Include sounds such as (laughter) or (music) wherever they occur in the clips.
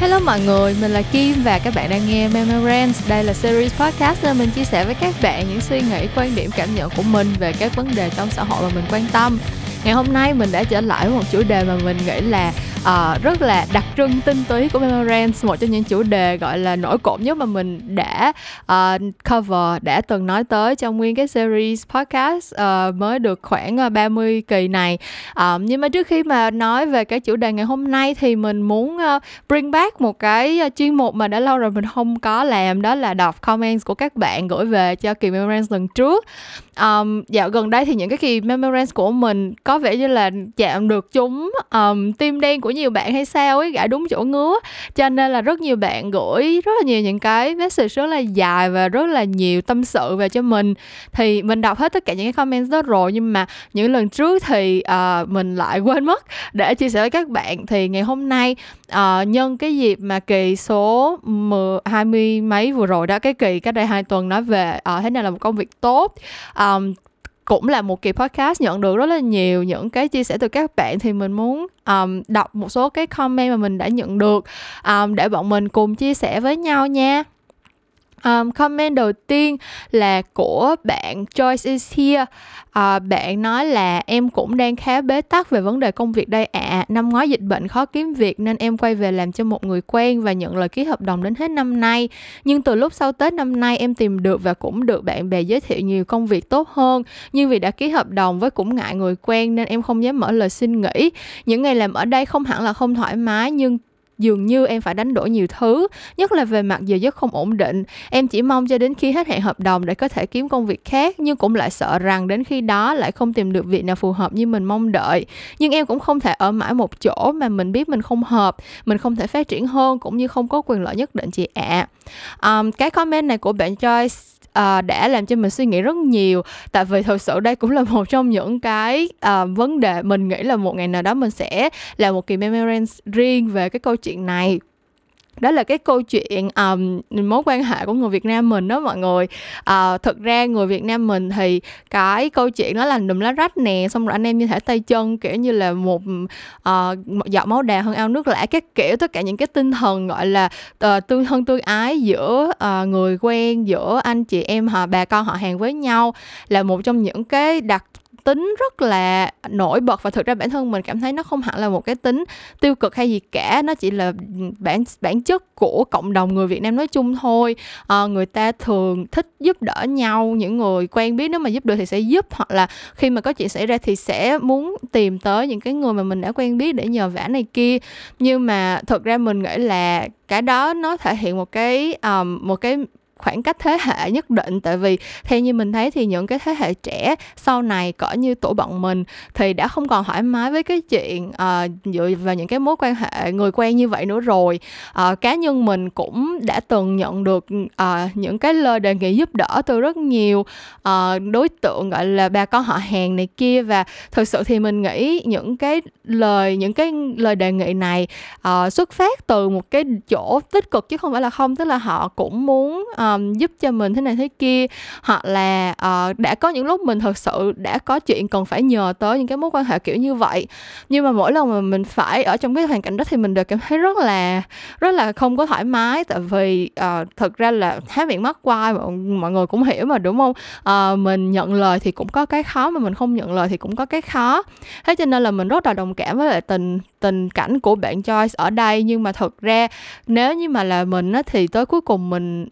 Hello mọi người, mình là Kim và các bạn đang nghe Memorance. Đây là series podcast nơi mình chia sẻ với các bạn những suy nghĩ, quan điểm, cảm nhận của mình về các vấn đề trong xã hội mà mình quan tâm. Ngày hôm nay mình đã trở lại với một chủ đề mà mình nghĩ là uh, rất là đặc trưng tinh túy của Memorance một trong những chủ đề gọi là nổi cộm nhất mà mình đã uh, cover đã từng nói tới trong nguyên cái series podcast uh, mới được khoảng 30 kỳ này. Uh, nhưng mà trước khi mà nói về cái chủ đề ngày hôm nay thì mình muốn uh, bring back một cái chuyên mục mà đã lâu rồi mình không có làm đó là đọc comments của các bạn gửi về cho kỳ Memorance lần trước um, dạo gần đây thì những cái kỳ Memorance của mình có vẻ như là chạm được chúng um, tim đen của nhiều bạn hay sao ấy gãi đúng chỗ ngứa. Cho nên là rất nhiều bạn gửi rất là nhiều những cái message rất là dài và rất là nhiều tâm sự về cho mình. Thì mình đọc hết tất cả những cái comment đó rồi nhưng mà những lần trước thì uh, mình lại quên mất. Để chia sẻ với các bạn thì ngày hôm nay uh, nhân cái dịp mà kỳ số 10, 20 mấy vừa rồi đó cái kỳ cách đây hai tuần nói về uh, thế nào là một công việc tốt um, cũng là một kỳ podcast nhận được rất là nhiều những cái chia sẻ từ các bạn thì mình muốn um, đọc một số cái comment mà mình đã nhận được um, để bọn mình cùng chia sẻ với nhau nha. Um, comment đầu tiên là của bạn Joyce is here. Uh, bạn nói là em cũng đang khá bế tắc về vấn đề công việc đây ạ. À. Năm ngoái dịch bệnh khó kiếm việc nên em quay về làm cho một người quen và nhận lời ký hợp đồng đến hết năm nay. Nhưng từ lúc sau Tết năm nay em tìm được và cũng được bạn bè giới thiệu nhiều công việc tốt hơn. Nhưng vì đã ký hợp đồng với cũng ngại người quen nên em không dám mở lời xin nghỉ. Những ngày làm ở đây không hẳn là không thoải mái nhưng dường như em phải đánh đổi nhiều thứ nhất là về mặt giờ giấc không ổn định em chỉ mong cho đến khi hết hạn hợp đồng để có thể kiếm công việc khác nhưng cũng lại sợ rằng đến khi đó lại không tìm được việc nào phù hợp như mình mong đợi nhưng em cũng không thể ở mãi một chỗ mà mình biết mình không hợp mình không thể phát triển hơn cũng như không có quyền lợi nhất định chị ạ à. um, cái comment này của bạn Joyce uh, đã làm cho mình suy nghĩ rất nhiều. Tại vì thực sự đây cũng là một trong những cái uh, vấn đề mình nghĩ là một ngày nào đó mình sẽ làm một kỳ memorance riêng về cái câu chuyện này đó là cái câu chuyện um, mối quan hệ của người Việt Nam mình đó mọi người. Ờ, uh, thực ra người Việt Nam mình thì cái câu chuyện nó là đùm lá rách nè xong rồi anh em như thể tay chân kiểu như là một, uh, một giọt máu đà hơn ao nước lã các kiểu tất cả những cái tinh thần gọi là uh, tương thân tương ái giữa uh, người quen giữa anh chị em họ bà con họ hàng với nhau là một trong những cái đặc tính rất là nổi bật và thực ra bản thân mình cảm thấy nó không hẳn là một cái tính tiêu cực hay gì cả. Nó chỉ là bản bản chất của cộng đồng người Việt Nam nói chung thôi. À, người ta thường thích giúp đỡ nhau những người quen biết. Nếu mà giúp được thì sẽ giúp hoặc là khi mà có chuyện xảy ra thì sẽ muốn tìm tới những cái người mà mình đã quen biết để nhờ vả này kia. Nhưng mà thực ra mình nghĩ là cái đó nó thể hiện một cái um, một cái khoảng cách thế hệ nhất định. Tại vì theo như mình thấy thì những cái thế hệ trẻ sau này cỡ như tuổi bọn mình thì đã không còn thoải mái với cái chuyện uh, dựa vào những cái mối quan hệ người quen như vậy nữa rồi. Uh, cá nhân mình cũng đã từng nhận được uh, những cái lời đề nghị giúp đỡ từ rất nhiều uh, đối tượng gọi là bà con họ hàng này kia. Và thực sự thì mình nghĩ những cái lời những cái lời đề nghị này uh, xuất phát từ một cái chỗ tích cực chứ không phải là không. Tức là họ cũng muốn uh, um, giúp cho mình thế này thế kia hoặc là uh, đã có những lúc mình thật sự đã có chuyện cần phải nhờ tới những cái mối quan hệ kiểu như vậy. Nhưng mà mỗi lần mà mình phải ở trong cái hoàn cảnh đó thì mình đều cảm thấy rất là rất là không có thoải mái. Tại vì ờ, uh, thực ra là há miệng mắc quai mọi, mọi người cũng hiểu mà đúng không? Uh, mình nhận lời thì cũng có cái khó mà mình không nhận lời thì cũng có cái khó. Thế cho nên là mình rất là đồng cảm với lại tình tình cảnh của bạn Joyce ở đây. Nhưng mà thực ra nếu như mà là mình á thì tới cuối cùng mình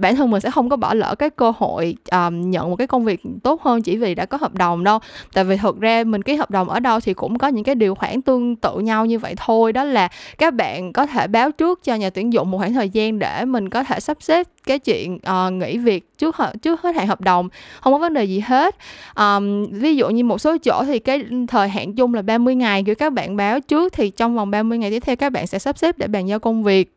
bản thân mình sẽ không có bỏ lỡ cái cơ hội um, nhận một cái công việc tốt hơn chỉ vì đã có hợp đồng đâu. Tại vì thực ra mình ký hợp đồng ở đâu thì cũng có những cái điều khoản tương tự nhau như vậy thôi. Đó là các bạn có thể báo trước cho nhà tuyển dụng một khoảng thời gian để mình có thể sắp xếp cái chuyện uh, nghỉ việc trước trước hết hạn hợp đồng. Không có vấn đề gì hết. Um, ví dụ như một số chỗ thì cái thời hạn chung là 30 ngày kiểu các bạn báo trước thì trong vòng 30 ngày tiếp theo, các bạn sẽ sắp xếp để bàn giao công việc.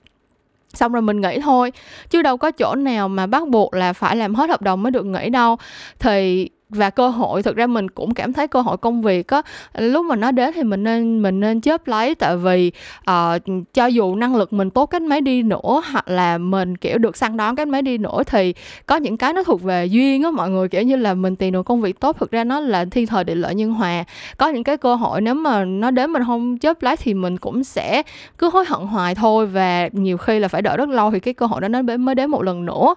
Xong rồi mình nghỉ thôi, chứ đâu có chỗ nào mà bắt buộc là phải làm hết hợp đồng mới được nghỉ đâu. Thì và cơ hội. Thực ra mình cũng cảm thấy cơ hội công việc á lúc mà nó đến thì mình nên mình nên chớp lấy. Tại vì uh, cho dù năng lực mình tốt cách mấy đi nữa hoặc là mình kiểu được săn đón cách mấy đi nữa thì có những cái nó thuộc về duyên á mọi người. Kiểu như là mình tìm được công việc tốt thực ra nó là thiên thời địa lợi nhân hòa. Có những cái cơ hội nếu mà nó đến mình không chớp lấy thì mình cũng sẽ cứ hối hận hoài thôi. Và nhiều khi là phải đợi rất lâu thì cái cơ hội đó nó mới đến một lần nữa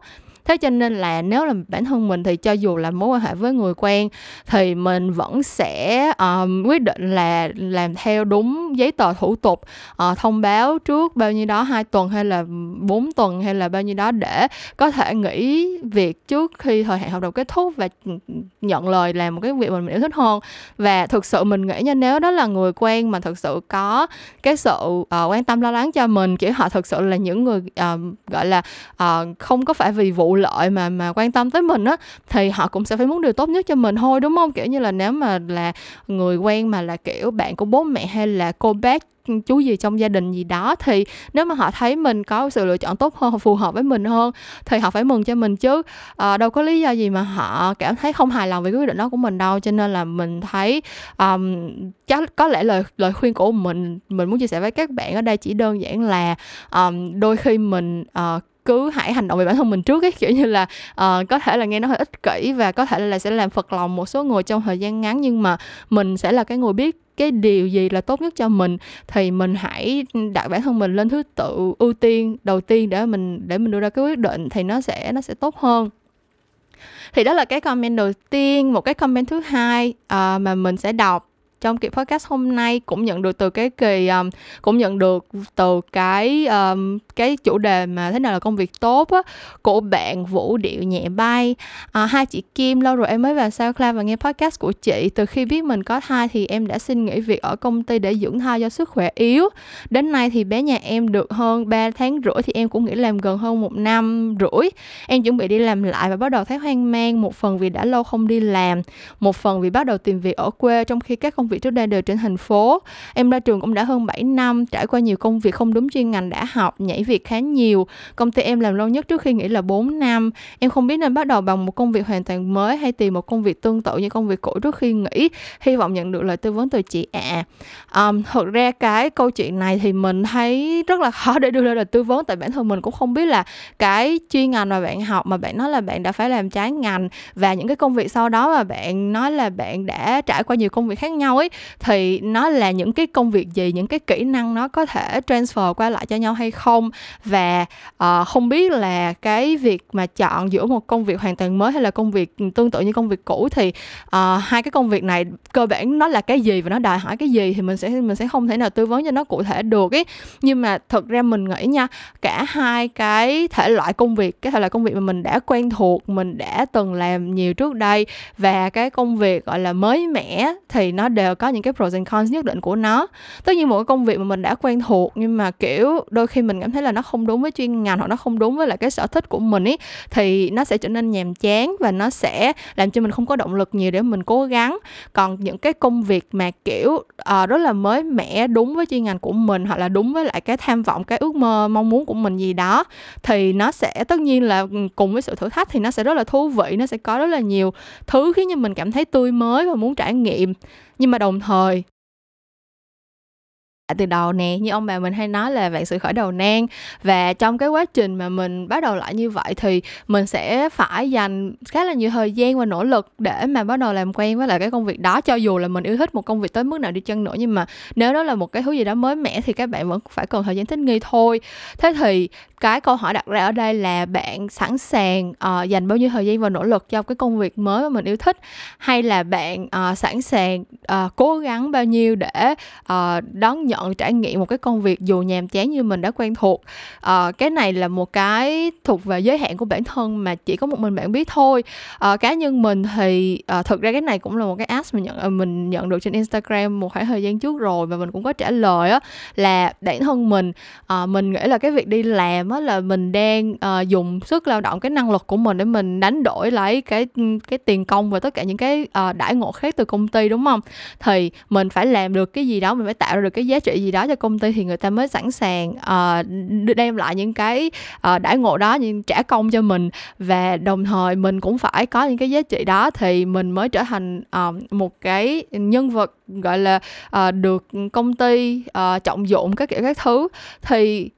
thế cho nên là nếu là bản thân mình thì cho dù là mối quan hệ với người quen thì mình vẫn sẽ um, quyết định là làm theo đúng giấy tờ thủ tục uh, thông báo trước bao nhiêu đó hai tuần hay là 4 tuần hay là bao nhiêu đó để có thể nghỉ việc trước khi thời hạn hợp đồng kết thúc và ừ, nhận lời làm một cái việc mình, yêu thích hơn. Và thực sự mình nghĩ nha nếu đó là người quen mà thực sự có cái sự uh, quan tâm lo lắng cho mình kiểu họ thực sự là những người uh, gọi là uh, không có phải vì vụ lợi mà mà quan tâm tới mình á thì họ cũng sẽ phải muốn điều tốt nhất cho mình thôi đúng không? Kiểu như là nếu mà là người quen mà là kiểu bạn của bố mẹ hay là cô bác ừ, chú gì trong gia đình gì đó thì nếu mà họ thấy mình có sự lựa chọn tốt hơn phù hợp với mình hơn thì họ phải mừng cho mình chứ. À, đâu có lý do gì mà họ cảm thấy không hài lòng về quyết định đó của mình đâu cho nên là mình thấy um, chắc có lẽ lời lời khuyên của mình mình muốn chia sẻ với các bạn ở đây chỉ đơn giản là um, đôi khi mình uh, cứ hãy hành động về bản thân mình trước ấy. Kiểu như là uh, có thể là nghe nó hơi ích kỷ và có thể là sẽ làm phật lòng một số người trong thời gian ngắn nhưng mà mình sẽ là cái người biết cái điều gì là tốt nhất cho mình thì mình hãy đặt bản thân mình lên thứ tự ưu tiên đầu tiên để mình để mình đưa ra cái quyết định thì nó sẽ nó sẽ tốt hơn. Thì đó là cái comment đầu tiên. Một cái comment thứ hai uh, mà mình sẽ đọc trong kỳ podcast hôm nay cũng nhận được từ cái kỳ um, cũng nhận được từ cái um, cái chủ đề mà thế nào là công việc tốt á của bạn Vũ Điệu nhẹ bay. À, hai chị Kim lâu rồi em mới vào SoundCloud và nghe podcast của chị. Từ khi biết mình có thai thì em đã xin nghỉ việc ở công ty để dưỡng thai do sức khỏe yếu. Đến nay thì bé nhà em được hơn 3 tháng rưỡi thì em cũng nghĩ làm gần hơn một năm rưỡi. Em chuẩn bị đi làm lại và bắt đầu thấy hoang mang một phần vì đã lâu không đi làm một phần vì bắt đầu tìm việc ở quê trong khi các công việc trước đây đều trên thành phố. Em ra trường cũng đã hơn 7 năm trải qua nhiều công việc không đúng chuyên ngành đã học nhảy việc khá nhiều. Công ty em làm lâu nhất trước khi nghỉ là 4 năm. Em không biết nên bắt đầu bằng một công việc hoàn toàn mới hay tìm một công việc tương tự như công việc cũ trước khi nghỉ. Hy vọng nhận được lời tư vấn từ chị ạ. À. um, thực ra cái câu chuyện này thì mình thấy rất là khó để đưa ra lời tư vấn tại bản thân mình cũng không biết là cái chuyên ngành mà bạn học mà bạn nói là bạn đã phải làm trái ngành và những cái công việc sau đó mà bạn nói là bạn đã trải qua nhiều công việc khác nhau ấy thì nó là những cái công việc gì những cái kỹ năng nó có thể transfer qua lại cho nhau hay không? Và uh, không biết là cái việc mà chọn giữa một công việc hoàn toàn mới hay là công việc tương tự như công việc cũ thì uh, hai cái công việc này cơ bản nó là cái gì và nó đòi hỏi cái gì thì mình sẽ mình sẽ không thể nào tư vấn cho nó cụ thể được ấy nhưng mà thật ra mình nghĩ nha cả hai cái thể loại công việc cái thể loại công việc mà mình đã quen thuộc mình đã từng làm nhiều trước đây và cái công việc gọi là mới mẻ thì nó đều có những cái pros and cons nhất định của nó. Tất nhiên một cái công việc mà mình đã quen thuộc nhưng mà kiểu đôi khi mình cảm thấy là nó không đúng với chuyên ngành hoặc nó không đúng với lại cái sở thích của mình ấy thì nó sẽ trở nên nhàm chán và nó sẽ làm cho mình không có động lực nhiều để mình cố gắng. Còn những cái công việc mà kiểu uh, rất là mới mẻ đúng với chuyên ngành của mình hoặc là đúng với lại cái tham vọng cái ước mơ mong muốn của mình gì đó thì nó sẽ tất nhiên là ừ, cùng với sự thử thách thì nó sẽ rất là thú vị nó sẽ có rất là nhiều thứ khiến cho mình cảm thấy tươi mới và muốn trải nghiệm nhưng mà đồng thời dạ, từ đầu nè, như ông bà mình hay nói là vạn sự khởi đầu nan. Và trong cái quá trình mà mình bắt đầu lại như vậy thì mình sẽ phải dành khá là nhiều thời gian và nỗ lực để mà bắt đầu làm quen với lại cái công việc đó. Cho dù là mình yêu thích một công việc tới mức nào đi chăng nữa, nhưng mà nếu đó là một cái thứ gì đó mới mẻ thì các bạn vẫn phải cần thời gian thích nghi thôi. Thế thì cái câu hỏi đặt ra ở đây là bạn sẵn sàng uh, dành bao nhiêu thời gian và nỗ lực cho cái công việc mới mà mình yêu thích? Hay là bạn uh, sẵn sàng uh, cố gắng bao nhiêu để uh, đón nhận trải nghiệm một cái công việc dù nhàm chán như mình đã quen thuộc? Uh, cái này là một cái thuộc về giới hạn của bản thân mà chỉ có một mình bạn biết thôi. Uh, cá nhân mình thì uh, thực ra cái này cũng là một cái ask mình nhận uh, mình nhận được trên Instagram một khoảng thời gian trước rồi và mình cũng có trả lời á là bản thân mình uh, mình nghĩ là cái việc đi làm á là mình đang uh, dùng sức lao động cái năng lực của mình để mình đánh đổi lấy cái cái tiền công và tất cả những cái uh, đãi ngộ khác từ công ty đúng không? Thì mình phải làm được cái gì đó mình phải tạo ra được cái giá trị trị gì đó cho công ty thì người ta mới sẵn sàng uh, đem lại những cái uh, đãi ngộ đó những trả công cho mình. Và đồng thời mình cũng phải có những cái giá trị đó thì mình mới trở thành uh, một cái nhân vật gọi là uh, được công ty uh, trọng dụng các kiểu các thứ. Thì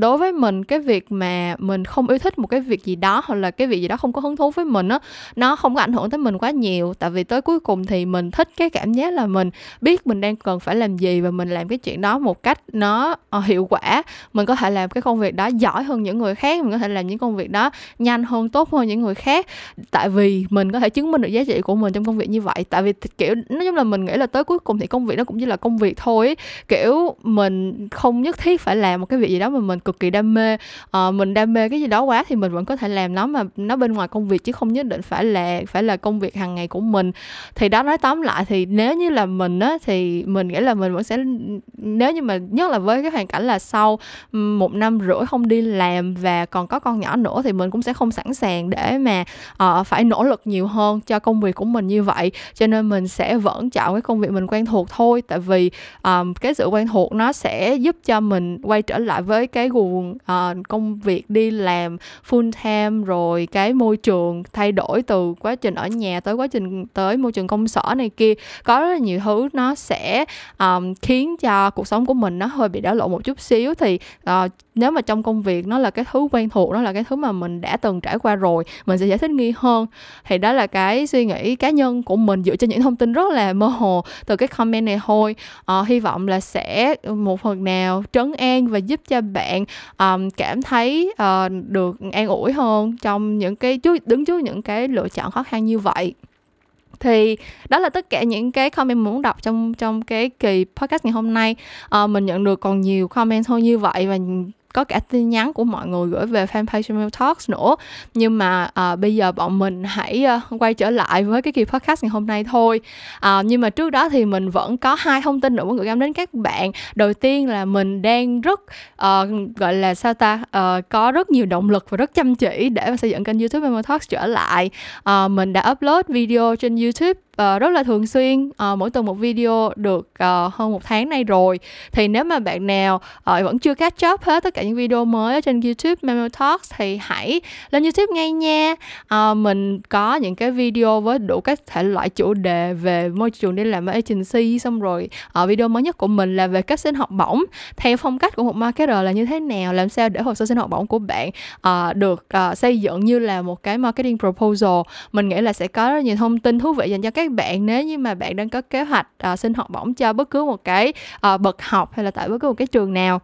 đối với mình, cái việc mà mình không yêu thích một cái việc gì đó hoặc là cái việc gì đó không có hứng thú với mình á, nó không có ảnh hưởng tới mình quá nhiều. Tại vì tới cuối cùng thì mình thích cái cảm giác là mình biết mình đang cần phải làm gì và mình làm cái chuyện đó một cách nó ờ, hiệu quả. Mình có thể làm cái công việc đó giỏi hơn những người khác, mình có thể làm những công việc đó nhanh hơn, tốt hơn những người khác. Tại vì mình có thể chứng minh được giá trị của mình trong công việc như vậy. Tại vì kiểu, nói chung là mình nghĩ là tới cuối cùng thì công việc nó cũng như là công việc thôi kiểu, mình không nhất thiết phải làm một cái việc gì đó mà mình cực kỳ đam mê. À, mình đam mê cái gì đó quá thì mình vẫn có thể làm nó mà nó bên ngoài công việc chứ không nhất định phải là phải là công việc hàng ngày của mình. Thì đó nói tóm lại thì nếu như là mình á thì mình nghĩ là mình vẫn sẽ nếu như mà nhất là với cái hoàn cảnh là sau một năm rưỡi không đi làm và còn có con nhỏ nữa thì mình cũng sẽ không sẵn sàng để mà uh, phải nỗ lực nhiều hơn cho công việc của mình như vậy. Cho nên mình sẽ vẫn chọn cái công việc mình quen thuộc thôi. Tại vì um, cái sự quen thuộc nó sẽ giúp cho mình quay trở lại với cái guồng uh, công việc đi làm full time rồi cái môi trường thay đổi từ quá trình ở nhà tới quá trình tới môi trường công sở này kia có rất là nhiều thứ nó sẽ um, khiến cho cuộc sống của mình nó hơi bị đảo lộn một chút xíu. Thì uh, nếu mà trong công việc nó là cái thứ quen thuộc nó là cái thứ mà mình đã từng trải qua rồi mình sẽ giải thích nghi hơn thì đó là cái suy nghĩ cá nhân của mình dựa trên những thông tin rất là mơ hồ từ cái comment này thôi. À, hy vọng là sẽ một phần nào trấn an và giúp cho bạn um, cảm thấy uh, được an ủi hơn trong những cái trước đứng trước những cái lựa chọn khó khăn như vậy. Thì đó là tất cả những cái comment mình muốn đọc trong trong cái kỳ podcast ngày hôm nay. À, mình nhận được còn nhiều comment hơn như vậy và có cả tin nhắn của mọi người gửi về fanpage Mail Talks nữa. Nhưng mà à, bây giờ bọn mình hãy uh, quay trở lại với cái kỳ podcast ngày hôm nay thôi. À, nhưng mà trước đó thì mình vẫn có hai thông tin nữa muốn gửi gắm đến các bạn. Đầu tiên là mình đang rất uh, gọi là sao ta uh, có rất nhiều động lực và rất chăm chỉ để mà xây dựng kênh YouTube Mail Talks trở lại. Uh, mình đã upload video trên YouTube uh, rất là thường xuyên. Uh, mỗi tuần một video được uh, hơn một tháng nay rồi. Thì nếu mà bạn nào uh, vẫn chưa catch up hết tất cả những video mới ở trên YouTube Memo Talks thì hãy lên YouTube ngay nha. Uh, mình có những cái video với đủ các thể loại chủ đề về môi trường đi làm ở agency xong rồi uh, video mới nhất của mình là về cách xin học bổng theo phong cách của một marketer là như thế nào làm sao để hồ sơ xin học bổng của bạn uh, được uh, xây dựng như là một cái marketing proposal. Mình nghĩ là sẽ có rất nhiều thông tin thú vị dành cho các các bạn nếu như mà bạn đang có kế hoạch uh, xin học bổng cho bất cứ một cái uh, bậc học hay là tại bất cứ một cái trường nào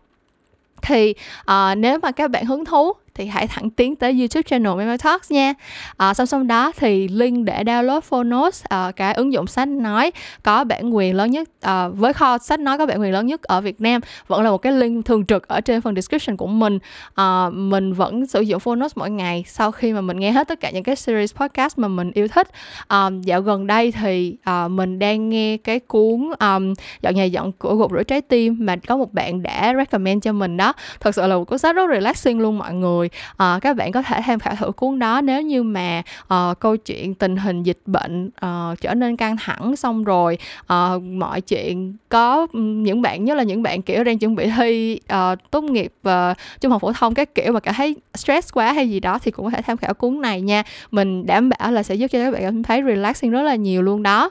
thì uh, nếu mà các bạn hứng thú thì hãy thẳng tiến tới YouTube channel Memo Talks nha. À, song song đó thì link để download Phonos, à, cái ứng dụng sách nói có bản quyền lớn nhất à, với kho sách nói có bản quyền lớn nhất ở Việt Nam vẫn là một cái link thường trực ở trên phần description của mình. À, mình vẫn sử dụng Phonos mỗi ngày sau khi mà mình nghe hết tất cả những cái series podcast mà mình yêu thích. À, dạo gần đây thì à, mình đang nghe cái cuốn um, dọn nhà dọn của gục rửa trái tim mà có một bạn đã recommend cho mình đó. Thật sự là một cuốn sách rất relaxing luôn mọi người rồi à, các bạn có thể tham khảo thử cuốn đó. Nếu như mà à, câu chuyện tình hình dịch bệnh à, trở nên căng thẳng xong rồi à, mọi chuyện có những bạn nhất là những bạn kiểu đang chuẩn bị thi à, tốt nghiệp à, trung học phổ thông các kiểu mà cảm thấy stress quá hay gì đó thì cũng có thể tham khảo cuốn này nha. Mình đảm bảo là sẽ giúp cho các bạn cảm thấy relaxing rất là nhiều luôn đó.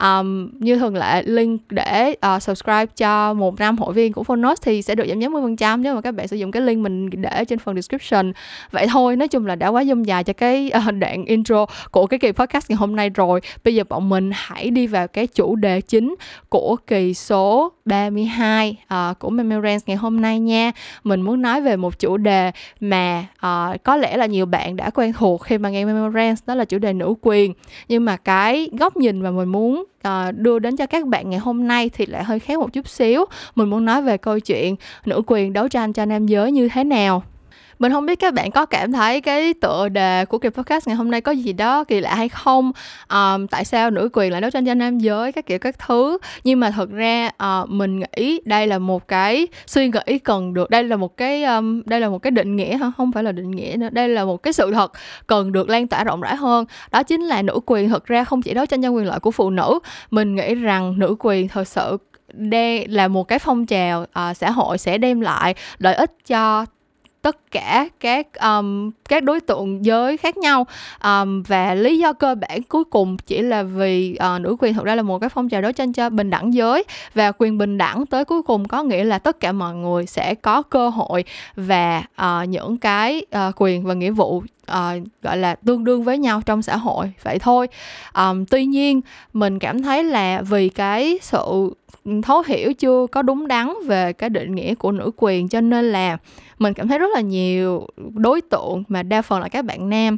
Um, như thường lệ link để uh, subscribe cho một năm hội viên của Phonos thì sẽ được giảm giá 10% nếu mà các bạn sử dụng cái link mình để trên phần description description vậy thôi nói chung là đã quá dông dài cho cái uh, đoạn intro của cái kỳ podcast ngày hôm nay rồi. Bây giờ bọn mình hãy đi vào cái chủ đề chính của kỳ số 32 uh, ờ, của Memorance ngày hôm nay nha. Mình muốn nói về một chủ đề mà uh, có lẽ là nhiều bạn đã quen thuộc khi mà nghe Memorance đó là chủ đề nữ quyền. Nhưng mà cái góc nhìn mà mình muốn uh, đưa đến cho các bạn ngày hôm nay thì lại hơi khác một chút xíu. Mình muốn nói về câu chuyện nữ quyền đấu tranh cho nam giới như thế nào mình không biết các bạn có cảm thấy cái tựa đề của kỳ podcast ngày hôm nay có gì đó kỳ lạ hay không? Um, tại sao nữ quyền lại đấu tranh cho nam giới các kiểu các thứ? Nhưng mà thật ra uh, mình nghĩ đây là một cái suy nghĩ cần được đây là một cái um, đây là một cái định nghĩa ha không phải là định nghĩa nữa đây là một cái sự thật cần được lan tỏa rộng rãi hơn. Đó chính là nữ quyền thật ra không chỉ đấu tranh cho quyền lợi của phụ nữ. Mình nghĩ rằng nữ quyền thật sự đây là một cái phong trào uh, xã hội sẽ đem lại lợi ích cho tất cả các um, các đối tượng giới khác nhau. Um, và lý do cơ bản cuối cùng chỉ là vì uh, nữ quyền thực ra là một cái phong trào đấu tranh cho bình đẳng giới. Và quyền bình đẳng tới cuối cùng có nghĩa là tất cả mọi người sẽ có cơ hội và uh, những cái uh, quyền và nghĩa vụ uh, gọi là tương đương với nhau trong xã hội vậy thôi. Um, tuy nhiên mình cảm thấy là vì cái sự thấu hiểu chưa có đúng đắn về cái định nghĩa của nữ quyền cho nên là mình cảm thấy rất là nhiều đối tượng mà đa phần là các bạn nam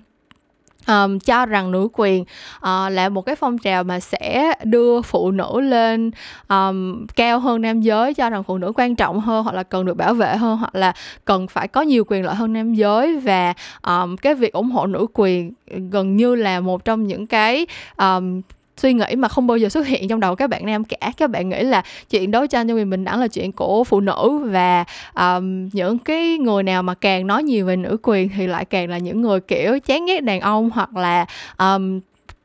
um, cho rằng nữ quyền uh, là một cái phong trào mà sẽ đưa phụ nữ lên um, cao hơn nam giới cho rằng phụ nữ quan trọng hơn hoặc là cần được bảo vệ hơn hoặc là cần phải có nhiều quyền lợi hơn nam giới. Và um, cái việc ủng hộ nữ quyền gần như là một trong những cái um, suy nghĩ mà không bao giờ xuất hiện trong đầu các bạn nam cả. Các bạn nghĩ là chuyện đấu tranh cho quyền bình đẳng là chuyện của phụ nữ và um, những cái người nào mà càng nói nhiều về nữ quyền thì lại càng là những người kiểu chán ghét đàn ông hoặc là um,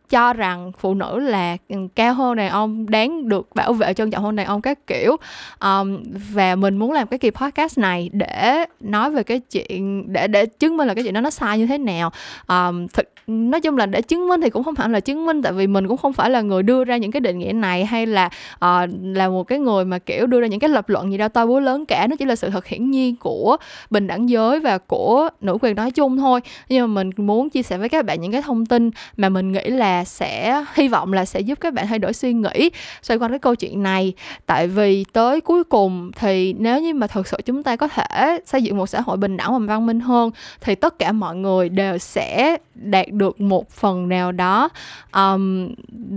cho rằng phụ nữ là cao hơn đàn ông đáng được bảo vệ trân trọng hơn đàn ông các kiểu. Um, và mình muốn làm cái kỳ podcast này để nói về cái chuyện để để chứng minh là cái chuyện đó nó sai như thế nào. Um, thực nói chung là để chứng minh thì cũng không phải là chứng minh tại vì mình cũng không phải là người đưa ra những cái định nghĩa này hay là uh, là một cái người mà kiểu đưa ra những cái lập luận gì đâu to búa lớn cả. Nó chỉ là sự thật hiển nhiên của bình đẳng giới và của nữ quyền nói chung thôi. Nhưng mà mình muốn chia sẻ với các bạn những cái thông tin mà mình nghĩ là sẽ hy vọng là sẽ giúp các bạn thay đổi suy nghĩ xoay quanh cái câu chuyện này. Tại vì tới cuối cùng thì nếu như mà thực sự chúng ta có thể xây dựng một xã hội bình đẳng và văn minh hơn thì tất cả mọi người đều sẽ đạt được một phần nào đó um,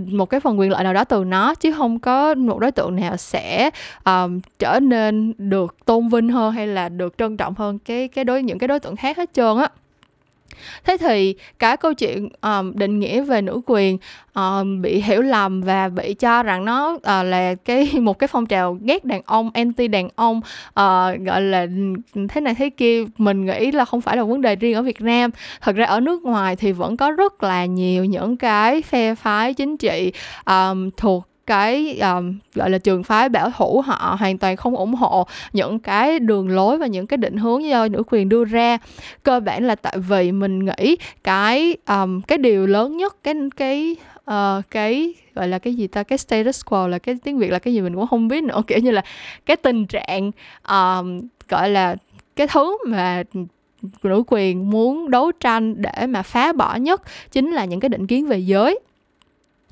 một cái phần quyền lợi nào đó từ nó chứ không có một đối tượng nào sẽ um, trở nên được tôn vinh hơn hay là được trân trọng hơn cái cái đối những cái đối tượng khác hết trơn á thế thì cái câu chuyện um, định nghĩa về nữ quyền um, bị hiểu lầm và bị cho rằng nó uh, là cái (laughs) một cái phong trào ghét đàn ông anti đàn ông uh, gọi là thế này thế kia. Mình nghĩ là không phải là vấn đề riêng ở Việt Nam. Thật ra ở nước ngoài thì vẫn có rất là nhiều những cái phe phái chính trị um, thuộc cái um, gọi là trường phái bảo thủ họ hoàn toàn không ủng hộ những cái đường lối và những cái định hướng do nữ quyền đưa ra. Cơ bản là tại vì mình nghĩ cái um, cái điều lớn nhất cái cái uh, cái gọi là cái gì ta cái status quo là cái tiếng việt là cái gì mình cũng không biết nữa kiểu như là cái tình trạng um, gọi là cái thứ mà nữ quyền muốn đấu tranh để mà phá bỏ nhất chính là những cái định kiến về giới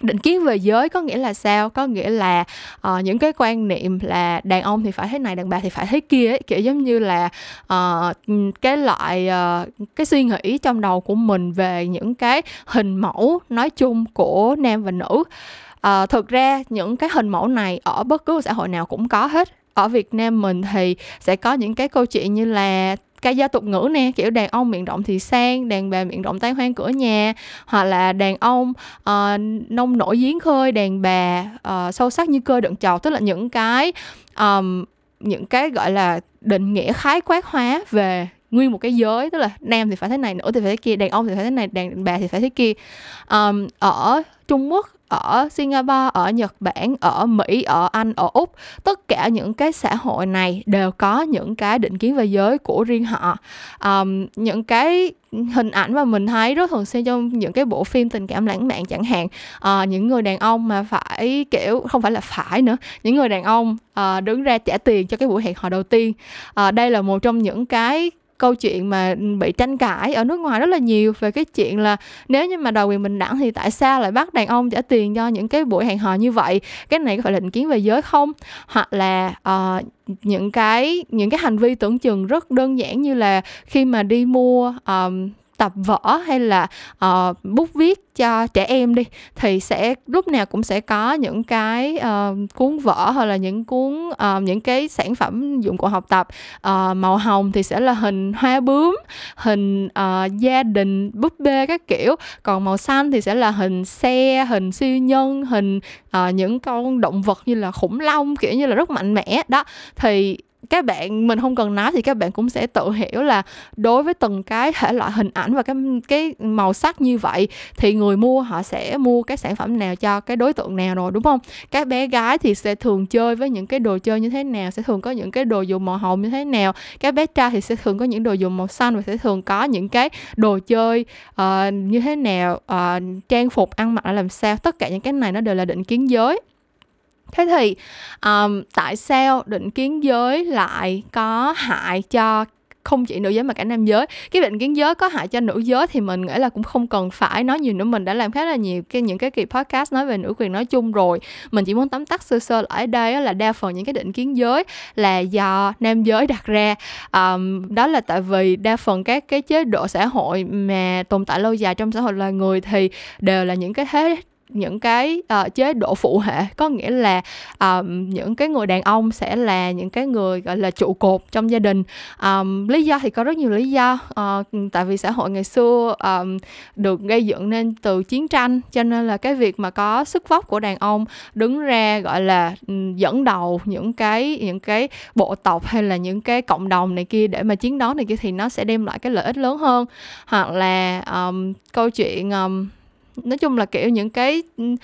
định kiến về giới có nghĩa là sao? Có nghĩa là uh, những cái quan niệm là đàn ông thì phải thế này đàn bà thì phải thế kia ấy, kiểu giống như là uh, cái loại uh, cái suy nghĩ trong đầu của mình về những cái hình mẫu nói chung của nam và nữ. Uh, thực ra những cái hình mẫu này ở bất cứ xã hội nào cũng có hết. Ở Việt Nam mình thì sẽ có những cái câu chuyện như là ca gia tục ngữ nè kiểu đàn ông miệng rộng thì sang đàn bà miệng rộng tay hoang cửa nhà hoặc là đàn ông uh, nông nổi giếng khơi đàn bà uh, sâu sắc như cơ đựng trầu. Tức là những cái um, những cái gọi là định nghĩa khái quát hóa về nguyên một cái giới. Tức là nam thì phải thế này nữ thì phải thế kia đàn ông thì phải thế này đàn bà thì phải thế kia. Um, ở Trung Quốc ở Singapore, ở Nhật Bản, ở Mỹ, ở Anh, ở Úc, tất cả những cái xã hội này đều có những cái định kiến về giới của riêng họ. Um, những cái hình ảnh mà mình thấy rất thường xuyên trong những cái bộ phim tình cảm lãng mạn chẳng hạn. Uh, những người đàn ông mà phải kiểu không phải là phải nữa những người đàn ông uh, đứng ra trả tiền cho cái buổi hẹn hò đầu tiên. Uh, đây là một trong những cái câu chuyện mà bị tranh cãi ở nước ngoài rất là nhiều về cái chuyện là nếu như mà đòi quyền bình đẳng thì tại sao lại bắt đàn ông trả tiền cho những cái buổi hẹn hò như vậy? Cái này có phải định kiến về giới không? Hoặc là uh, những cái những cái hành vi tưởng chừng rất đơn giản như là khi mà đi mua um, tập vở hay là uh, bút viết cho trẻ em đi thì sẽ lúc nào cũng sẽ có những cái uh, cuốn vở hoặc là những cuốn uh, những cái sản phẩm dụng cụ học tập. Uh, màu hồng thì sẽ là hình hoa bướm hình uh, gia đình búp bê các kiểu. Còn màu xanh thì sẽ là hình xe hình siêu nhân hình uh, những con động vật như là khủng long kiểu như là rất mạnh mẽ. Đó thì các bạn mình không cần nói thì các bạn cũng sẽ tự hiểu là đối với từng cái thể loại hình ảnh và cái cái màu sắc như vậy thì người mua họ sẽ mua cái sản phẩm nào cho cái đối tượng nào rồi đúng không? Các bé gái thì sẽ thường chơi với những cái đồ chơi như thế nào sẽ thường có những cái đồ dùng màu hồng như thế nào. Các bé trai thì sẽ thường có những đồ dùng màu xanh và sẽ thường có những cái đồ chơi uh, như thế nào uh, trang phục ăn mặc là làm sao. Tất cả những cái này nó đều là định kiến giới thế thì um, tại sao định kiến giới lại có hại cho không chỉ nữ giới mà cả nam giới? Cái định kiến giới có hại cho nữ giới thì mình nghĩ là cũng không cần phải nói nhiều nữa. Mình đã làm khá là nhiều cái những cái kỳ podcast nói về nữ quyền nói chung rồi. Mình chỉ muốn tóm tắt sơ sơ lại ở đây là đa phần những cái định kiến giới là do nam giới đặt ra. Um, đó là tại vì đa phần các cái chế độ xã hội mà tồn tại lâu dài trong xã hội loài người thì đều là những cái thế những cái uh, chế độ phụ hệ. Có nghĩa là um, những cái người đàn ông sẽ là những cái người gọi là trụ cột trong gia đình. Um, lý do thì có rất nhiều lý do. Uh, tại vì xã hội ngày xưa um, được gây dựng nên từ chiến tranh cho nên là cái việc mà có sức vóc của đàn ông đứng ra gọi là ừ, dẫn đầu những cái những cái bộ tộc hay là những cái cộng đồng này kia để mà chiến đấu này kia thì nó sẽ đem lại cái lợi ích lớn hơn. Hoặc là um, câu chuyện um, nói chung là, kiểu, những cái ừ,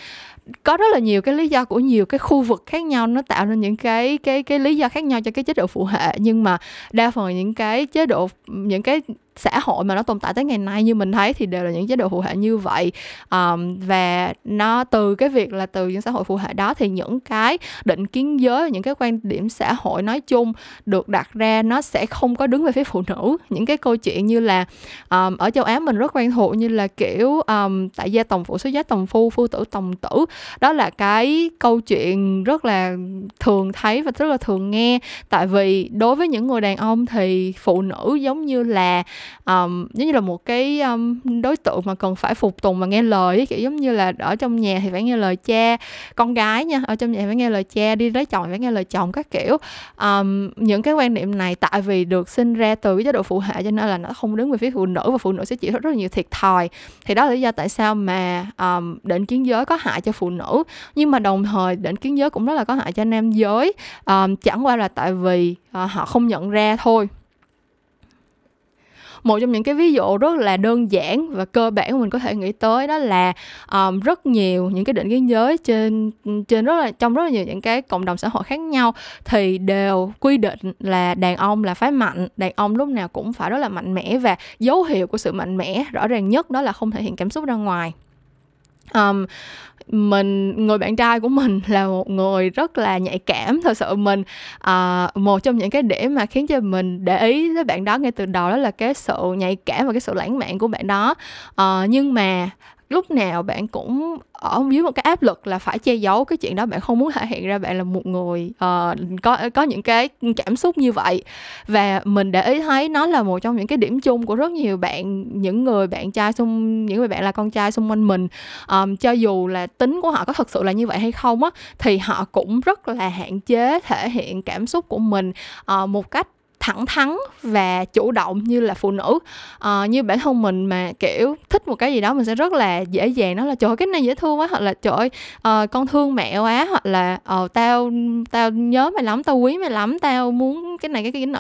có rất là nhiều cái lý do của nhiều cái khu vực khác nhau nó tạo nên những cái cái cái lý do khác nhau cho cái chế độ phụ hệ. Nhưng mà đa phần những cái chế độ, những cái xã hội mà nó tồn tại tới ngày nay như mình thấy thì đều là những chế độ phụ hệ như vậy. Um, và nó từ cái việc là từ những xã hội phụ hệ đó thì những cái định kiến giới những cái quan điểm xã hội nói chung được đặt ra nó sẽ không có đứng về phía phụ nữ. Những cái câu chuyện như là um, ở châu Á mình rất quen thuộc như là kiểu um, tại gia tòng phụ xuất giá tòng phu phu tử tòng tử. Đó là cái câu chuyện rất là thường thấy và rất là thường nghe. Tại vì đối với những người đàn ông thì phụ nữ giống như là um, giống như là một cái um, đối tượng mà cần phải phục tùng và nghe lời kiểu giống như là ở trong nhà thì phải nghe lời cha con gái nha ở trong nhà phải nghe lời cha đi lấy chồng phải nghe lời chồng các kiểu. Um, những cái quan niệm này tại vì được sinh ra từ cái chế độ phụ hệ cho nên là nó không đứng về phía phụ nữ và phụ nữ sẽ chịu rất là nhiều thiệt thòi. Thì đó là lý do tại sao mà um, định kiến giới có hại cho phụ nữ. Nhưng mà đồng thời định kiến giới cũng rất là có hại cho nam giới. Um, chẳng qua là tại vì uh, họ không nhận ra thôi một trong những cái ví dụ rất là đơn giản và cơ bản của mình có thể nghĩ tới đó là um, rất nhiều những cái định kiến giới trên trên rất là trong rất là nhiều những cái cộng đồng xã hội khác nhau thì đều quy định là đàn ông là phái mạnh đàn ông lúc nào cũng phải rất là mạnh mẽ và dấu hiệu của sự mạnh mẽ rõ ràng nhất đó là không thể hiện cảm xúc ra ngoài. Um, mình người bạn trai của mình là một người rất là nhạy cảm. Thật sự mình uh, một trong những cái điểm mà khiến cho mình để ý với bạn đó ngay từ đầu đó là cái sự nhạy cảm và cái sự lãng mạn của bạn đó. Uh, nhưng mà lúc nào bạn cũng ở dưới một cái áp lực là phải che giấu cái chuyện đó bạn không muốn thể hiện ra bạn là một người uh, có có những cái cảm xúc như vậy. Và mình để ý thấy nó là một trong những cái điểm chung của rất nhiều bạn những người bạn trai xung những người bạn là con trai xung quanh mình. Um, cho dù là tính của họ có thật sự là như vậy hay không á thì họ cũng rất là hạn chế thể hiện cảm xúc của mình uh, một cách thẳng thắn và chủ động như là phụ nữ. À, như bản thân mình mà kiểu thích một cái gì đó mình sẽ rất là dễ dàng nói là trời cái này dễ thương quá hoặc là trời uh, con thương mẹ quá hoặc là uh, tao tao nhớ mày lắm tao quý mày lắm tao muốn cái này cái cái nọ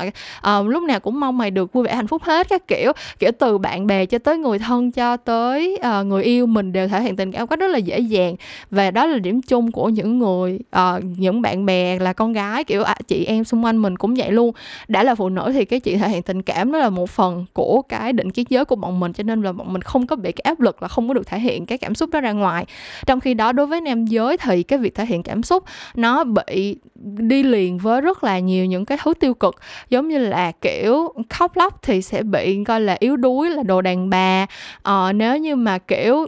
uh, lúc nào cũng mong mày được vui vẻ hạnh phúc hết các kiểu. Kiểu từ bạn bè cho tới người thân cho tới uh, người yêu mình đều thể hiện tình cảm cách rất là dễ dàng. Và đó là điểm chung của những người uh, những bạn bè là con gái kiểu à, chị em xung quanh mình cũng vậy luôn. Đã là phụ nữ thì cái chuyện thể hiện tình cảm đó là một phần của cái định kiến giới của bọn mình cho nên là bọn mình không có bị cái áp lực là không có được thể hiện cái cảm xúc đó ra ngoài. Trong khi đó đối với nam giới thì cái việc thể hiện cảm xúc nó bị đi liền với rất là nhiều những cái thứ tiêu cực. Giống như là kiểu khóc lóc thì sẽ bị coi là yếu đuối là đồ đàn bà. Ờ, nếu như mà kiểu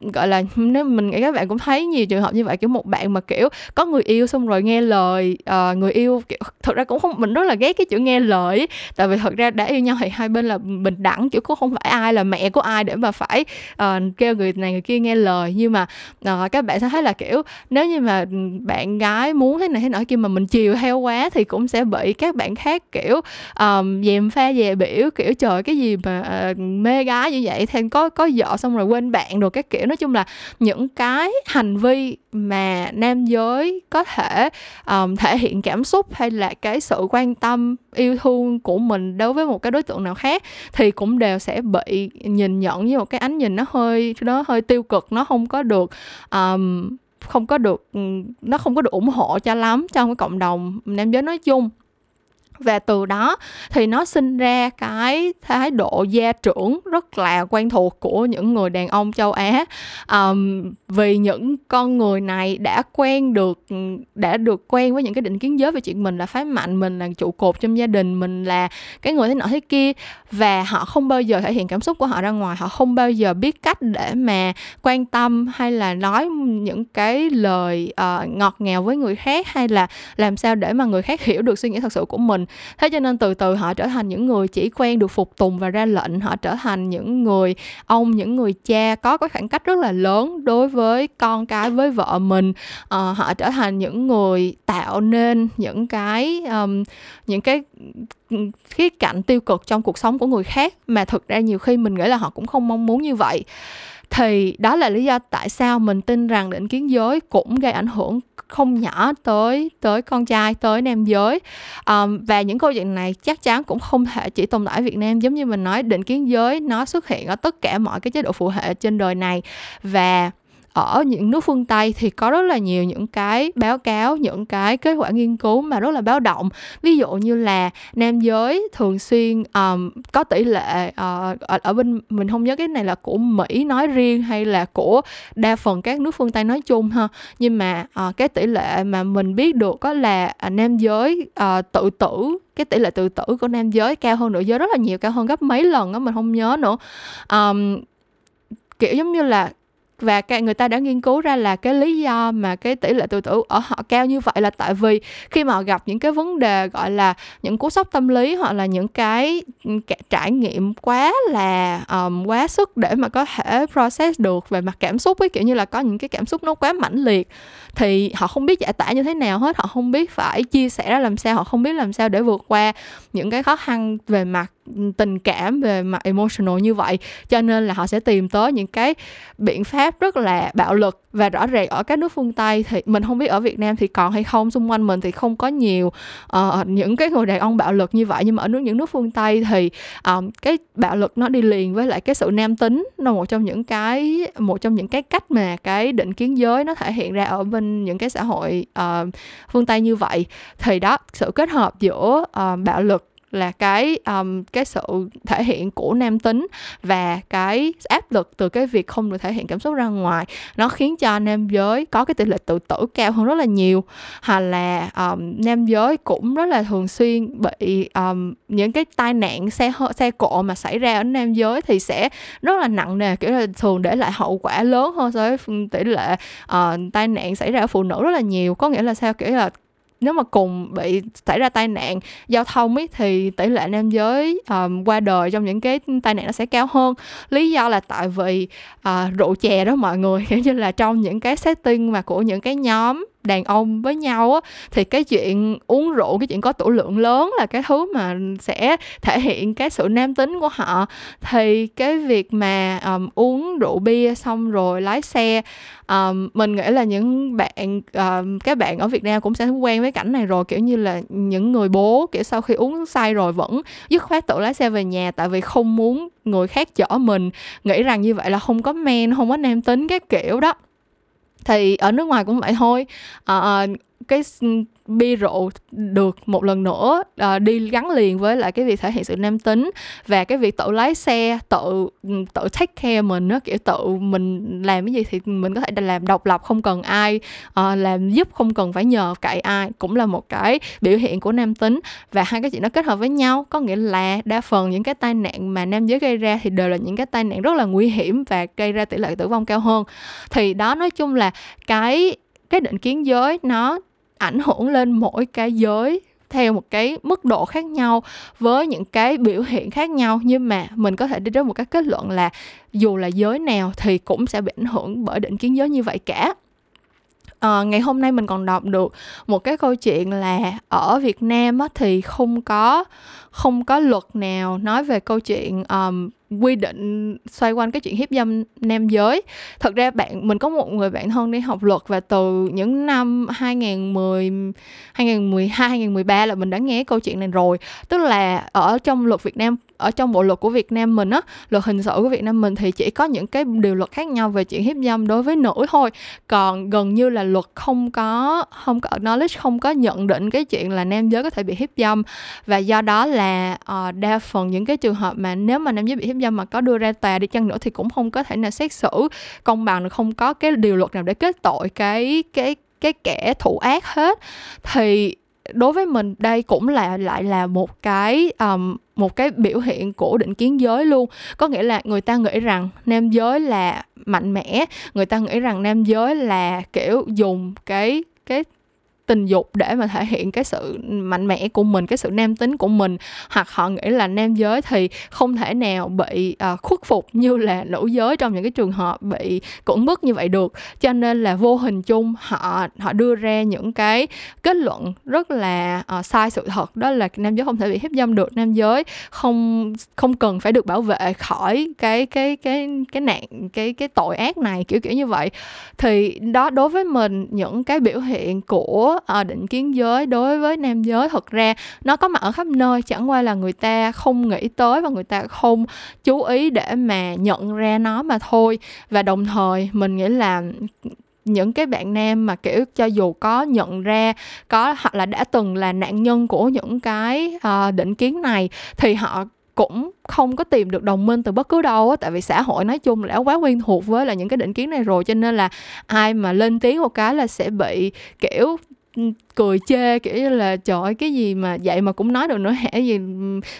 gọi là nếu mình nghĩ các bạn cũng thấy nhiều trường hợp như vậy kiểu một bạn mà kiểu có người yêu xong rồi nghe lời uh, người yêu kiểu thật ra cũng không mình rất là ghét cái chữ nghe lời tại vì thật ra đã yêu nhau thì hai bên là bình đẳng kiểu cũng không phải ai là mẹ của ai để mà phải uh, kêu người này người kia nghe lời. Nhưng mà uh, các bạn sẽ thấy là kiểu nếu như mà bạn gái muốn thế này thế nọ kia mà mình chiều theo quá thì cũng sẽ bị các bạn khác kiểu um, dèm pha dè biểu kiểu trời cái gì mà uh, mê gái như vậy thêm có có vợ xong rồi quên bạn rồi các kiểu nói chung là những cái hành vi mà nam giới có thể um, thể hiện cảm xúc hay là cái sự quan tâm yêu thương của mình đối với một cái đối tượng nào khác thì cũng đều sẽ bị nhìn nhận như một cái ánh nhìn nó hơi nó hơi tiêu cực nó không có được um, không có được nó không có được ủng hộ cho lắm trong cái cộng đồng nam giới nói chung và từ đó thì nó sinh ra cái thái độ gia trưởng rất là quen thuộc của những người đàn ông châu Á. Um, vì những con người này đã quen được đã được quen với những cái định kiến giới về chuyện mình là phái mạnh mình là trụ cột trong gia đình mình là cái người thế nọ thế kia. Và họ không bao giờ thể hiện cảm xúc của họ ra ngoài. Họ không bao giờ biết cách để mà quan tâm hay là nói những cái lời uh, ngọt ngào với người khác hay là làm sao để mà người khác hiểu được suy nghĩ thật sự của mình thế cho nên từ từ họ trở thành những người chỉ quen được phục tùng và ra lệnh. Họ trở thành những người ông những người cha có cái khoảng cách rất là lớn đối với con cái với vợ mình. À, họ trở thành những người tạo nên những cái um, những cái khía cạnh tiêu cực trong cuộc sống của người khác mà thực ra nhiều khi mình nghĩ là họ cũng không mong muốn như vậy thì đó là lý do tại sao mình tin rằng định kiến giới cũng gây ảnh hưởng không nhỏ tới tới con trai tới nam giới. Um, và những câu chuyện này chắc chắn cũng không thể chỉ tồn tại ở Việt Nam. Giống như mình nói định kiến giới nó xuất hiện ở tất cả mọi cái chế độ phụ hệ trên đời này. Và ở những nước phương Tây thì có rất là nhiều những cái báo cáo những cái kết quả nghiên cứu mà rất là báo động. Ví dụ như là nam giới thường xuyên um, có tỷ lệ uh, ở, ở bên mình không nhớ cái này là của Mỹ nói riêng hay là của đa phần các nước phương Tây nói chung ha. Nhưng mà uh, cái tỷ lệ mà mình biết được có là uh, nam giới uh, tự tử cái tỷ lệ tự tử của nam giới cao hơn nữ giới rất là nhiều cao hơn gấp mấy lần á mình không nhớ nữa. Um, kiểu giống như là và người ta đã nghiên cứu ra là cái lý do mà cái tỷ lệ tự tử ở họ cao như vậy là tại vì khi mà họ gặp những cái vấn đề gọi là những cú sốc tâm lý hoặc là những cái ừ, trải nghiệm quá là um, quá sức để mà có thể process được về mặt cảm xúc ấy kiểu như là có những cái cảm xúc nó quá mãnh liệt thì họ không biết giải tỏa như thế nào hết họ không biết phải chia sẻ ra làm sao họ không biết làm sao để vượt qua những cái khó khăn về mặt tình cảm về mặt emotional như vậy. Cho nên là họ sẽ tìm tới những cái biện pháp rất là bạo lực và rõ ràng ở các nước phương tây thì mình không biết ở việt nam thì còn hay không. Xung quanh mình thì không có nhiều uh, những cái người đàn ông bạo lực như vậy. Nhưng mà ở nước những nước phương tây thì um, cái bạo lực nó đi liền với lại cái sự nam tính là một trong những cái một trong những cái cách mà cái định kiến giới nó thể hiện ra ở bên những cái xã hội uh, phương tây như vậy. Thì đó sự kết hợp giữa uh, bạo lực là cái um, cái sự thể hiện của nam tính và cái áp lực từ cái việc không được thể hiện cảm xúc ra ngoài. Nó khiến cho nam giới có cái tỷ lệ tự tử cao hơn rất là nhiều. Hoặc là um, nam giới cũng rất là thường xuyên bị um, những cái tai nạn xe xe cộ mà xảy ra ở nam giới thì sẽ rất là nặng nề kiểu là thường để lại hậu quả lớn hơn so với tỷ lệ uh, tai nạn xảy ra ở phụ nữ rất là nhiều. Có nghĩa là sao? Kiểu là nếu mà cùng bị xảy ra tai nạn giao thông ấy thì tỷ lệ nam giới um, qua đời trong những cái tai nạn nó sẽ cao hơn. Lý do là tại vì uh, rượu chè đó mọi người kiểu như là trong những cái setting mà của những cái nhóm đàn ông với nhau á thì cái chuyện uống rượu cái chuyện có tủ lượng lớn là cái thứ mà sẽ thể hiện cái sự nam tính của họ. Thì cái việc mà um, uống rượu bia xong rồi lái xe um, mình nghĩ là những bạn um, các bạn ở Việt Nam cũng sẽ quen với cảnh này rồi kiểu như là những người bố kiểu sau khi uống say rồi vẫn dứt khoát tự lái xe về nhà tại vì không muốn người khác chở mình nghĩ rằng như vậy là không có men không có nam tính cái kiểu đó thì ở nước ngoài cũng vậy thôi. À, cái bia rượu được một lần nữa uh, đi gắn liền với lại cái việc thể hiện sự nam tính và cái việc tự lái xe tự ừ, tự take care mình nó kiểu tự mình làm cái gì thì mình có thể làm độc lập không cần ai uh, làm giúp không cần phải nhờ cậy ai cũng là một cái biểu hiện của nam tính. Và hai cái chuyện nó kết hợp với nhau có nghĩa là đa phần những cái tai nạn mà nam giới gây ra thì đều là những cái tai nạn rất là nguy hiểm và gây ra tỷ lệ tử vong cao hơn. Thì đó nói chung là cái cái định kiến giới nó ảnh hưởng lên mỗi cái giới theo một cái mức độ khác nhau với những cái biểu hiện khác nhau. Nhưng mà mình có thể đi đến một cái kết luận là dù là giới nào thì cũng sẽ bị ảnh hưởng bởi định kiến giới như vậy cả. À, ngày hôm nay mình còn đọc được một cái câu chuyện là ở Việt Nam á, thì không có không có luật nào nói về câu chuyện um, quy định xoay quanh cái chuyện hiếp dâm nam giới. Thật ra bạn mình có một người bạn thân đi học luật và từ những năm 2010 2012 2013 là mình đã nghe câu chuyện này rồi. Tức là ở trong luật Việt Nam ở trong bộ luật của Việt Nam mình á luật hình sự của Việt Nam mình thì chỉ có những cái điều luật khác nhau về chuyện hiếp dâm đối với nữ thôi. Còn gần như là luật không có không có knowledge không có nhận định cái chuyện là nam giới có thể bị hiếp dâm. Và do đó là uh, đa phần những cái trường hợp mà nếu mà nam giới bị hiếp dâm mà có đưa ra tòa đi chăng nữa thì cũng không có thể nào xét xử. Công bằng không có cái điều luật nào để kết tội cái cái cái kẻ thủ ác hết. Thì đối với mình đây cũng là lại là một cái um, một cái biểu hiện của định kiến giới luôn. Có nghĩa là người ta nghĩ rằng nam giới là mạnh mẽ người ta nghĩ rằng nam giới là kiểu dùng cái cái tình dục để mà thể hiện cái sự mạnh mẽ của mình cái sự nam tính của mình. Hoặc họ nghĩ là nam giới thì không thể nào bị uh, khuất phục như là nữ giới trong những cái trường hợp bị cưỡng bức như vậy được. Cho nên là vô hình chung họ họ đưa ra những cái kết luận rất là uh, sai sự thật đó là nam giới không thể bị hiếp dâm được. Nam giới không không cần phải được bảo vệ khỏi cái cái cái cái nạn cái cái tội ác này kiểu kiểu như vậy. Thì đó đối với mình những cái biểu hiện của à, định kiến giới đối với nam giới. Thật ra nó có mặt ở khắp nơi chẳng qua là người ta không nghĩ tới và người ta không chú ý để mà nhận ra nó mà thôi. Và đồng thời mình nghĩ là những cái bạn nam mà kiểu cho dù có nhận ra có hoặc là đã từng là nạn nhân của những cái uh, định kiến này thì họ cũng không có tìm được đồng minh từ bất cứ đâu á. Tại vì xã hội nói chung đã quá quen thuộc với là những cái định kiến này rồi cho nên là ai mà lên tiếng một cái là sẽ bị kiểu cười chê, kiểu như là, trời ơi, cái gì mà vậy mà cũng nói được nữa hả? Gì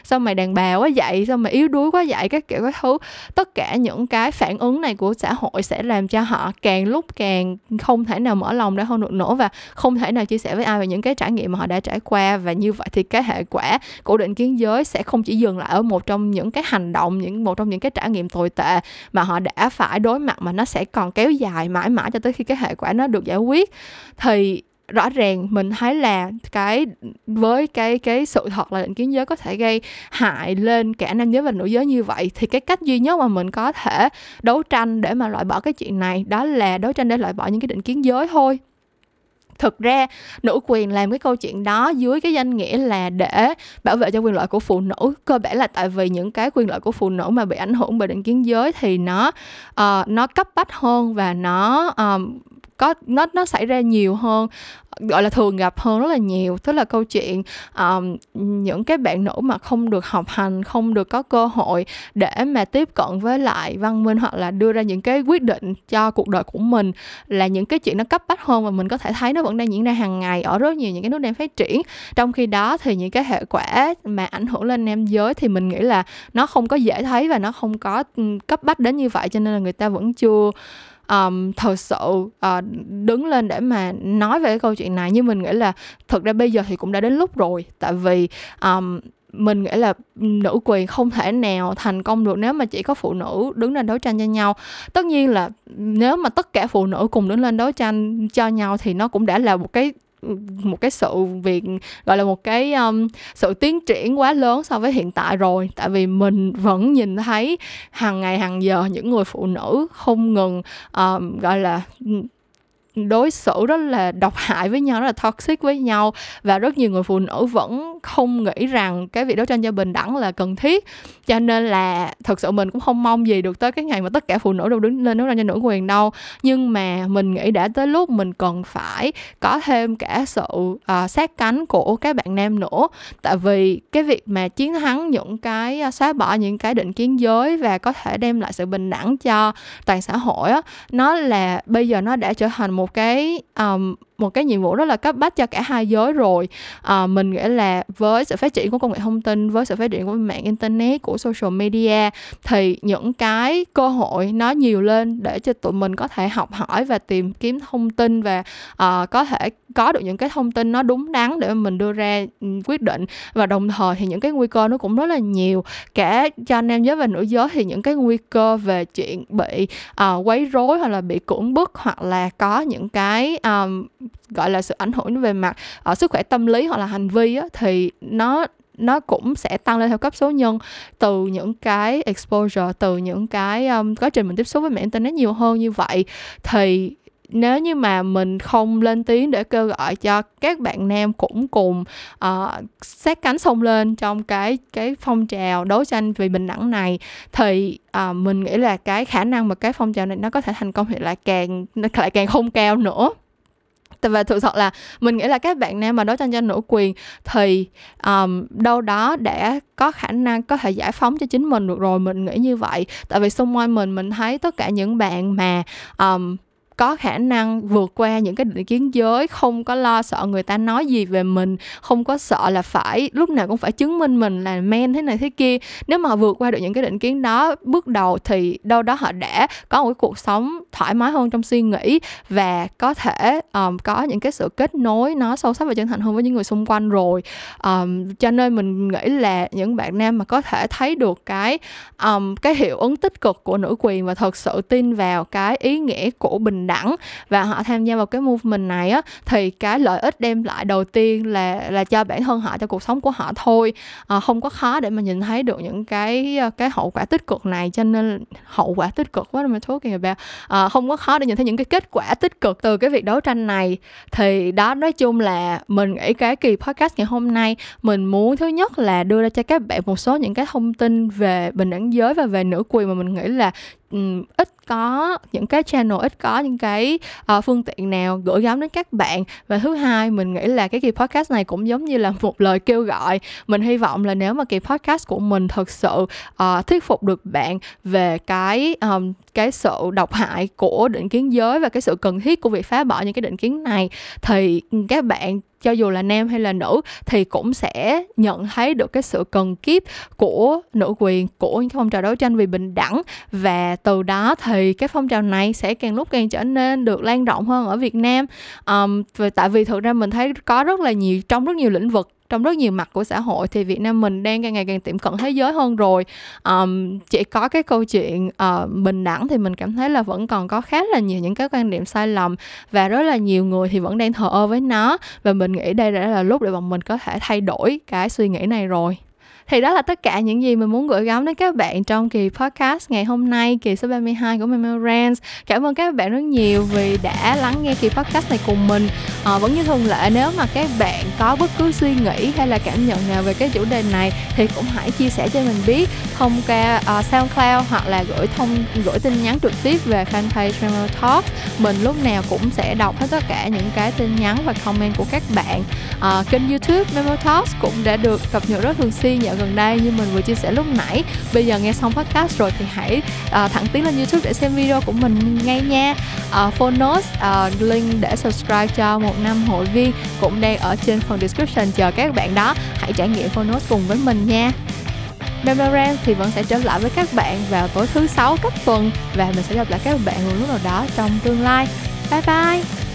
sao mày đàn bà quá vậy? Sao mày yếu đuối quá vậy? Các kiểu các thứ. Tất cả những cái phản ứng này của xã hội sẽ làm cho họ càng lúc càng không thể nào mở lòng ra hơn được nữa và không thể nào chia sẻ với ai về những cái trải nghiệm mà họ đã trải qua. Và như vậy thì cái hệ quả của định kiến giới sẽ không chỉ dừng lại ở một trong những cái hành động, những, một trong những cái trải nghiệm tồi tệ mà họ đã phải đối mặt, mà nó sẽ còn kéo dài mãi mãi cho tới khi cái hệ quả nó được giải quyết. Thì rõ ràng mình thấy là cái với cái cái sự thật là định kiến giới có thể gây hại lên cả nam giới và nữ giới như vậy thì cái cách duy nhất mà mình có thể đấu tranh để mà loại bỏ cái chuyện này đó là đấu tranh để loại bỏ những cái định kiến giới thôi. Thực ra nữ quyền làm cái câu chuyện đó dưới cái danh nghĩa là để bảo vệ cho quyền lợi của phụ nữ. Cơ bản là tại vì những cái quyền lợi của phụ nữ mà bị ảnh hưởng bởi định kiến giới thì nó uh, nó cấp bách hơn và nó um, có nó nó xảy ra nhiều hơn gọi là thường gặp hơn rất là nhiều. Tức là câu chuyện um, những cái bạn nữ mà không được học hành không được có cơ hội để mà tiếp cận với lại văn minh hoặc là đưa ra những cái quyết định cho cuộc đời của mình là những cái chuyện nó cấp bách hơn và mình có thể thấy nó vẫn đang diễn ra hàng ngày ở rất nhiều những cái nước đang phát triển. Trong khi đó thì những cái hệ quả mà ảnh hưởng lên nam giới thì mình nghĩ là nó không có dễ thấy và nó không có cấp bách đến như vậy cho nên là người ta vẫn chưa um, thật sự uh, đứng lên để mà nói về cái câu chuyện này nhưng mình nghĩ là thực ra bây giờ thì cũng đã đến lúc rồi. Tại vì um, mình nghĩ là nữ quyền không thể nào thành công được nếu mà chỉ có phụ nữ đứng lên đấu tranh cho nhau. Tất nhiên là nếu mà tất cả phụ nữ cùng đứng lên đấu tranh cho nhau thì nó cũng đã là một cái một cái sự việc gọi là một cái um, sự tiến triển quá lớn so với hiện tại rồi. Tại vì mình vẫn nhìn thấy hàng ngày hàng giờ những người phụ nữ không ngừng um, gọi là đối xử rất là độc hại với nhau rất là toxic với nhau. Và rất nhiều người phụ nữ vẫn không nghĩ rằng cái việc đấu tranh cho bình đẳng là cần thiết. Cho nên là thật sự mình cũng không mong gì được tới cái ngày mà tất cả phụ nữ đều đứng lên đấu tranh cho nữ quyền đâu. Nhưng mà mình nghĩ đã tới lúc mình cần phải có thêm cả sự uh, sát cánh của các bạn nam nữa. Tại vì cái việc mà chiến thắng những cái uh, xóa bỏ những cái định kiến giới và có thể đem lại sự bình đẳng cho toàn xã hội á nó là bây giờ nó đã trở thành một một cái um, một cái nhiệm vụ rất là cấp bách cho cả hai giới rồi. À, mình nghĩ là với sự phát triển của công nghệ thông tin với sự phát triển của mạng internet của social media thì những cái cơ hội nó nhiều lên để cho tụi mình có thể học hỏi và tìm kiếm thông tin và à, có thể có được những cái thông tin nó đúng đắn để mình đưa ra ừ, quyết định. Và đồng thời thì những cái nguy cơ nó cũng rất là nhiều. Cả cho nam giới và nữ giới thì những cái nguy cơ về chuyện bị uh, quấy rối hoặc là bị cưỡng bức hoặc là có những cái um, gọi là sự ảnh hưởng về mặt ở sức khỏe tâm lý hoặc là hành vi á, thì nó nó cũng sẽ tăng lên theo cấp số nhân. Từ những cái exposure từ những cái um, quá trình mình tiếp xúc với mạng internet nhiều hơn như vậy thì nếu như mà mình không lên tiếng để kêu gọi cho các bạn nam cũng cùng uh, sát cánh xông lên trong cái cái phong trào đấu tranh vì bình đẳng này thì uh, mình nghĩ là cái khả năng mà cái phong trào này nó có thể thành công thì lại càng lại càng không cao nữa và thực sự là mình nghĩ là các bạn nam mà đấu tranh cho nữ quyền thì um, đâu đó đã có khả năng có thể giải phóng cho chính mình được rồi mình nghĩ như vậy. Tại vì xung quanh mình mình thấy tất cả những bạn mà um, có khả năng vượt qua những cái định kiến giới không có lo sợ người ta nói gì về mình không có sợ là phải lúc nào cũng phải chứng minh mình là men thế này thế kia. Nếu mà vượt qua được những cái định kiến đó bước đầu thì đâu đó họ đã có một cái cuộc sống thoải mái hơn trong suy nghĩ và có thể um, có những cái sự kết nối nó sâu sắc và chân thành hơn với những người xung quanh rồi. Um, cho nên mình nghĩ là những bạn nam mà có thể thấy được cái um, cái hiệu ứng tích cực của nữ quyền và thật sự tin vào cái ý nghĩa của bình đẳng và họ tham gia vào cái movement này á thì cái lợi ích đem lại đầu tiên là là cho bản thân họ cho cuộc sống của họ thôi. À, không có khó để mà nhìn thấy được những cái ờ, cái hậu quả tích cực này cho nên hậu quả tích cực quá mà talking about à, ờ, không có khó để nhìn thấy những cái kết quả tích cực từ cái việc đấu tranh này. Thì đó nói chung là mình nghĩ cái kỳ podcast ngày hôm nay mình muốn thứ nhất là đưa ra cho các bạn một số những cái thông tin về bình đẳng giới và về nữ quyền mà mình nghĩ là um, ít có những cái channel ít có những cái uh, phương tiện nào gửi gắm đến các bạn. Và thứ hai mình nghĩ là cái kỳ podcast này cũng giống như là (laughs) một lời kêu gọi. Mình hy vọng là nếu mà kỳ podcast của mình thực sự uh, thuyết phục được bạn về cái um, cái sự độc hại của định kiến giới và cái sự cần thiết của việc phá bỏ những cái định kiến này thì các bạn cho dù là nam hay là nữ thì cũng sẽ nhận thấy được cái sự cần kiếp của nữ quyền của những phong trào đấu tranh vì bình đẳng. Và từ đó thì cái phong trào này sẽ càng lúc càng trở nên được lan rộng hơn ở Việt Nam. Um, tại vì thực ra mình thấy có rất là nhiều trong rất nhiều lĩnh vực trong rất nhiều mặt của xã hội thì Việt Nam mình đang càng ngày càng tiệm cận thế giới hơn rồi. Um, chỉ có cái câu chuyện uh, bình đẳng thì mình cảm thấy là vẫn còn có khá là nhiều những cái quan điểm sai lầm và rất là nhiều người thì vẫn đang thờ ơ với nó và mình nghĩ đây đã là lúc để bọn mình có thể thay đổi cái suy nghĩ này rồi thì đó là tất cả những gì mình muốn gửi gắm đến các bạn trong kỳ podcast ngày hôm nay kỳ số 32 của Memorance. Cảm ơn các bạn rất nhiều vì đã lắng nghe kỳ podcast này cùng mình. À, vẫn như thường lệ nếu mà các bạn có bất cứ suy nghĩ hay là cảm nhận nào về cái chủ đề này thì cũng hãy chia sẻ cho mình biết thông qua uh, SoundCloud hoặc là gửi thông gửi tin nhắn trực tiếp về fanpage Memo Talk. Mình lúc nào cũng sẽ đọc hết tất cả những cái tin nhắn và comment của các bạn. Uh, kênh YouTube Memo Talks cũng đã được cập nhật rất thường xuyên dạo gần đây như mình vừa chia sẻ lúc nãy bây giờ nghe xong podcast rồi thì hãy uh, thẳng tiến lên youtube để xem video của mình ngay nha uh, Phonos uh, link để subscribe cho một năm hội viên cũng đang ở trên phần description chờ các bạn đó hãy trải nghiệm Phonos cùng với mình nha Memorand thì vẫn sẽ trở lại với các bạn vào tối thứ sáu cách tuần và mình sẽ gặp lại các bạn một lúc nào đó trong tương lai. Bye bye!